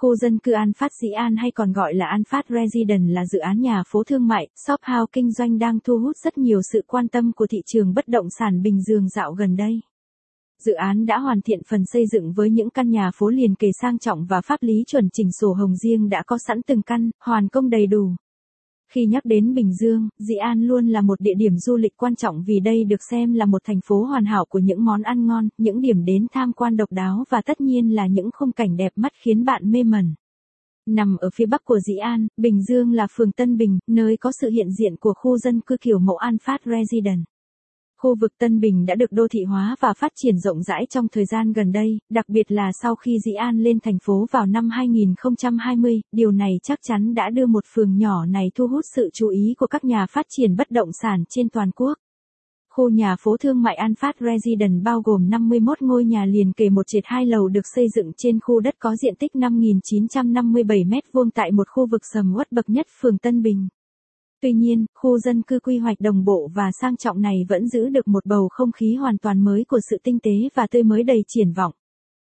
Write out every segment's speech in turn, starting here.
Khu dân cư An Phát Dĩ An hay còn gọi là An Phát Residence là dự án nhà phố thương mại, shop house kinh doanh đang thu hút rất nhiều sự quan tâm của thị trường bất động sản Bình Dương dạo gần đây. Dự án đã hoàn thiện phần xây dựng với những căn nhà phố liền kề sang trọng và pháp lý chuẩn chỉnh sổ hồng riêng đã có sẵn từng căn, hoàn công đầy đủ. Khi nhắc đến Bình Dương, Dị An luôn là một địa điểm du lịch quan trọng vì đây được xem là một thành phố hoàn hảo của những món ăn ngon, những điểm đến tham quan độc đáo và tất nhiên là những khung cảnh đẹp mắt khiến bạn mê mẩn. Nằm ở phía bắc của Dĩ An, Bình Dương là phường Tân Bình, nơi có sự hiện diện của khu dân cư kiểu mẫu An Phát Residence. Khu vực Tân Bình đã được đô thị hóa và phát triển rộng rãi trong thời gian gần đây, đặc biệt là sau khi Dĩ An lên thành phố vào năm 2020, điều này chắc chắn đã đưa một phường nhỏ này thu hút sự chú ý của các nhà phát triển bất động sản trên toàn quốc. Khu nhà phố thương mại An Phát Residence bao gồm 51 ngôi nhà liền kề một trệt hai lầu được xây dựng trên khu đất có diện tích 5.957 m2 tại một khu vực sầm uất bậc nhất phường Tân Bình. Tuy nhiên, khu dân cư quy hoạch đồng bộ và sang trọng này vẫn giữ được một bầu không khí hoàn toàn mới của sự tinh tế và tươi mới đầy triển vọng.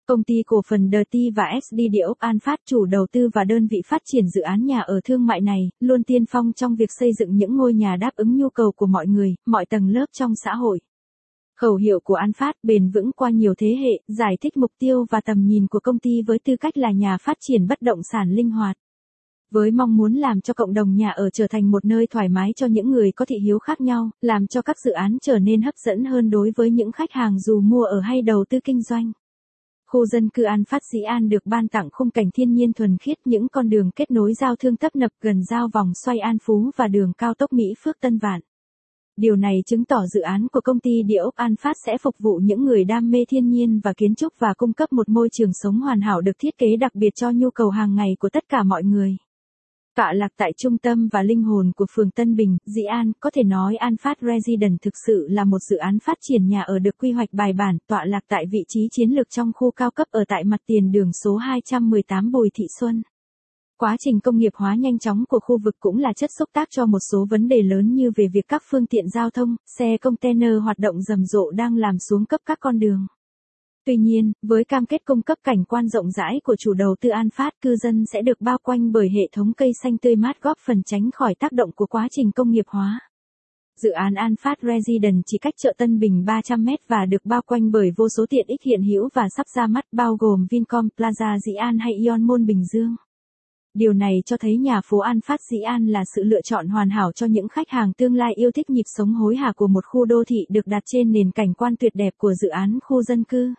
Công ty cổ phần Dirty và SD Địa ốc An Phát chủ đầu tư và đơn vị phát triển dự án nhà ở thương mại này, luôn tiên phong trong việc xây dựng những ngôi nhà đáp ứng nhu cầu của mọi người, mọi tầng lớp trong xã hội. Khẩu hiệu của An Phát bền vững qua nhiều thế hệ, giải thích mục tiêu và tầm nhìn của công ty với tư cách là nhà phát triển bất động sản linh hoạt với mong muốn làm cho cộng đồng nhà ở trở thành một nơi thoải mái cho những người có thị hiếu khác nhau, làm cho các dự án trở nên hấp dẫn hơn đối với những khách hàng dù mua ở hay đầu tư kinh doanh. Khu dân cư An Phát Dĩ An được ban tặng khung cảnh thiên nhiên thuần khiết những con đường kết nối giao thương tấp nập gần giao vòng xoay An Phú và đường cao tốc Mỹ Phước Tân Vạn. Điều này chứng tỏ dự án của công ty địa ốc An Phát sẽ phục vụ những người đam mê thiên nhiên và kiến trúc và cung cấp một môi trường sống hoàn hảo được thiết kế đặc biệt cho nhu cầu hàng ngày của tất cả mọi người. Tọa lạc tại trung tâm và linh hồn của phường Tân Bình, Dĩ An, có thể nói An Phát Resident thực sự là một dự án phát triển nhà ở được quy hoạch bài bản, tọa lạc tại vị trí chiến lược trong khu cao cấp ở tại mặt tiền đường số 218 Bùi Thị Xuân. Quá trình công nghiệp hóa nhanh chóng của khu vực cũng là chất xúc tác cho một số vấn đề lớn như về việc các phương tiện giao thông, xe container hoạt động rầm rộ đang làm xuống cấp các con đường. Tuy nhiên, với cam kết cung cấp cảnh quan rộng rãi của chủ đầu tư An Phát, cư dân sẽ được bao quanh bởi hệ thống cây xanh tươi mát góp phần tránh khỏi tác động của quá trình công nghiệp hóa. Dự án An Phát Residence chỉ cách chợ Tân Bình 300 m và được bao quanh bởi vô số tiện ích hiện hữu và sắp ra mắt bao gồm Vincom Plaza Dĩ An hay Ion Mall Bình Dương. Điều này cho thấy nhà phố An Phát Dĩ An là sự lựa chọn hoàn hảo cho những khách hàng tương lai yêu thích nhịp sống hối hả của một khu đô thị được đặt trên nền cảnh quan tuyệt đẹp của dự án khu dân cư.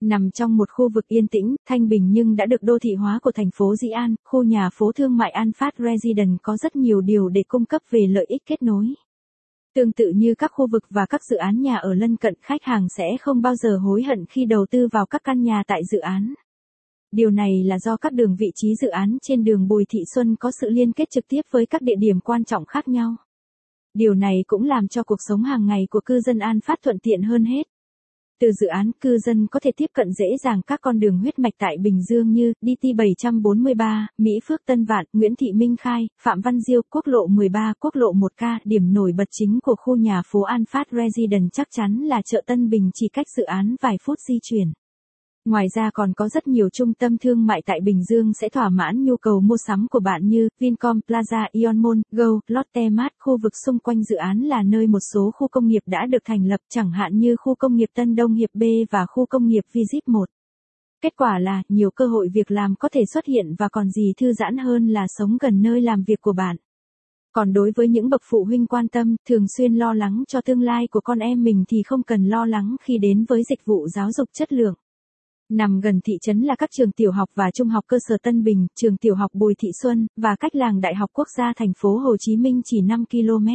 Nằm trong một khu vực yên tĩnh, thanh bình nhưng đã được đô thị hóa của thành phố Dĩ An, khu nhà phố thương mại An Phát Residence có rất nhiều điều để cung cấp về lợi ích kết nối. Tương tự như các khu vực và các dự án nhà ở lân cận khách hàng sẽ không bao giờ hối hận khi đầu tư vào các căn nhà tại dự án. Điều này là do các đường vị trí dự án trên đường Bùi Thị Xuân có sự liên kết trực tiếp với các địa điểm quan trọng khác nhau. Điều này cũng làm cho cuộc sống hàng ngày của cư dân An Phát thuận tiện hơn hết. Từ dự án cư dân có thể tiếp cận dễ dàng các con đường huyết mạch tại Bình Dương như DT 743, Mỹ Phước Tân Vạn, Nguyễn Thị Minh Khai, Phạm Văn Diêu, Quốc lộ 13, Quốc lộ 1K. Điểm nổi bật chính của khu nhà phố An Phát Residence chắc chắn là chợ Tân Bình chỉ cách dự án vài phút di chuyển. Ngoài ra còn có rất nhiều trung tâm thương mại tại Bình Dương sẽ thỏa mãn nhu cầu mua sắm của bạn như Vincom Plaza Ion Mall, Go, Lotte Mart. Khu vực xung quanh dự án là nơi một số khu công nghiệp đã được thành lập chẳng hạn như khu công nghiệp Tân Đông Hiệp B và khu công nghiệp Visit 1. Kết quả là nhiều cơ hội việc làm có thể xuất hiện và còn gì thư giãn hơn là sống gần nơi làm việc của bạn. Còn đối với những bậc phụ huynh quan tâm, thường xuyên lo lắng cho tương lai của con em mình thì không cần lo lắng khi đến với dịch vụ giáo dục chất lượng. Nằm gần thị trấn là các trường tiểu học và trung học cơ sở Tân Bình, trường tiểu học Bùi Thị Xuân, và cách làng Đại học Quốc gia thành phố Hồ Chí Minh chỉ 5 km.